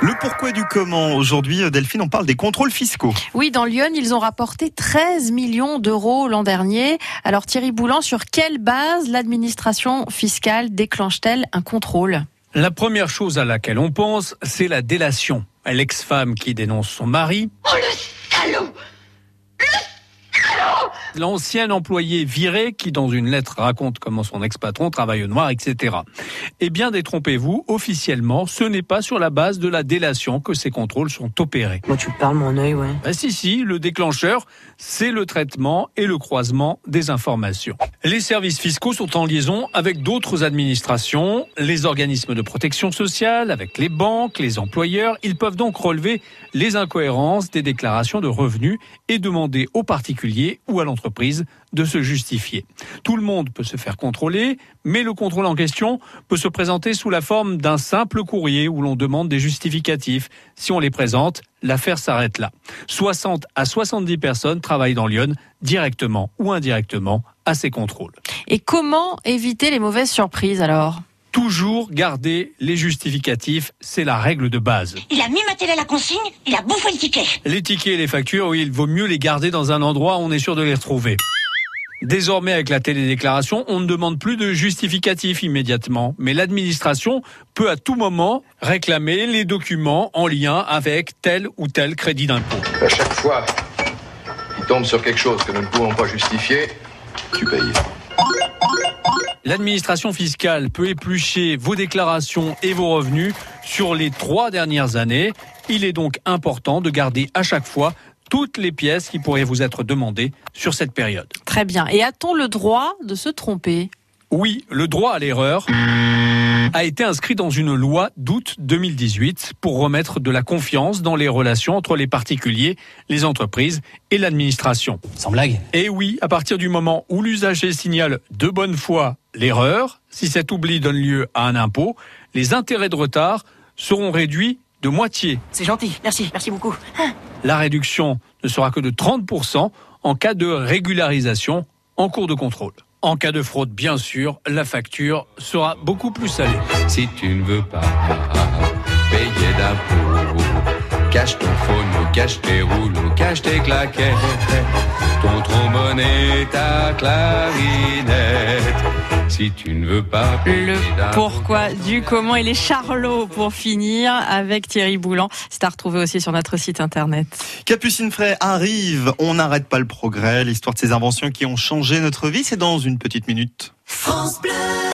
Le pourquoi du comment aujourd'hui, Delphine, on parle des contrôles fiscaux. Oui, dans Lyon, ils ont rapporté 13 millions d'euros l'an dernier. Alors Thierry Boulan, sur quelle base l'administration fiscale déclenche-t-elle un contrôle? La première chose à laquelle on pense, c'est la délation. L'ex-femme qui dénonce son mari. Oh le salaud L'ancien employé viré qui, dans une lettre, raconte comment son ex-patron travaille au noir, etc. Eh bien, détrompez-vous, officiellement, ce n'est pas sur la base de la délation que ces contrôles sont opérés. Moi, tu parles mon œil, ouais. Ben si, si, le déclencheur, c'est le traitement et le croisement des informations. Les services fiscaux sont en liaison avec d'autres administrations, les organismes de protection sociale, avec les banques, les employeurs. Ils peuvent donc relever les incohérences des déclarations de revenus et demander aux particuliers ou à l'entreprise de se justifier. Tout le monde peut se faire contrôler, mais le contrôle en question peut se présenter sous la forme d'un simple courrier où l'on demande des justificatifs. Si on les présente, l'affaire s'arrête là. 60 à 70 personnes travaillent dans Lyon, directement ou indirectement, à ces contrôles. Et comment éviter les mauvaises surprises alors? Toujours garder les justificatifs, c'est la règle de base. Il a mis ma télé à la consigne, il a bouffé le ticket. Les tickets et les factures, oui, il vaut mieux les garder dans un endroit où on est sûr de les retrouver. Désormais, avec la télédéclaration, on ne demande plus de justificatif immédiatement, mais l'administration peut à tout moment réclamer les documents en lien avec tel ou tel crédit d'impôt. À chaque fois qu'il tombe sur quelque chose que nous ne pouvons pas justifier, tu payes. L'administration fiscale peut éplucher vos déclarations et vos revenus sur les trois dernières années. Il est donc important de garder à chaque fois toutes les pièces qui pourraient vous être demandées sur cette période. Très bien. Et a-t-on le droit de se tromper? Oui, le droit à l'erreur a été inscrit dans une loi d'août 2018 pour remettre de la confiance dans les relations entre les particuliers, les entreprises et l'administration. Sans blague Et oui, à partir du moment où l'usager signale de bonne foi l'erreur, si cet oubli donne lieu à un impôt, les intérêts de retard seront réduits de moitié. C'est gentil, merci, merci beaucoup. La réduction ne sera que de 30% en cas de régularisation en cours de contrôle. En cas de fraude, bien sûr, la facture sera beaucoup plus salée. Si tu ne veux pas payer d'impôts, cache ton phone, cache tes rouleaux, cache tes claquettes, ton trombone et ta clarinette. Si tu ne veux pas Le pourquoi, du comment et les charlots pour finir avec Thierry Boulan. C'est à retrouver aussi sur notre site internet. Capucine Fray arrive, on n'arrête pas le progrès, l'histoire de ces inventions qui ont changé notre vie, c'est dans une petite minute.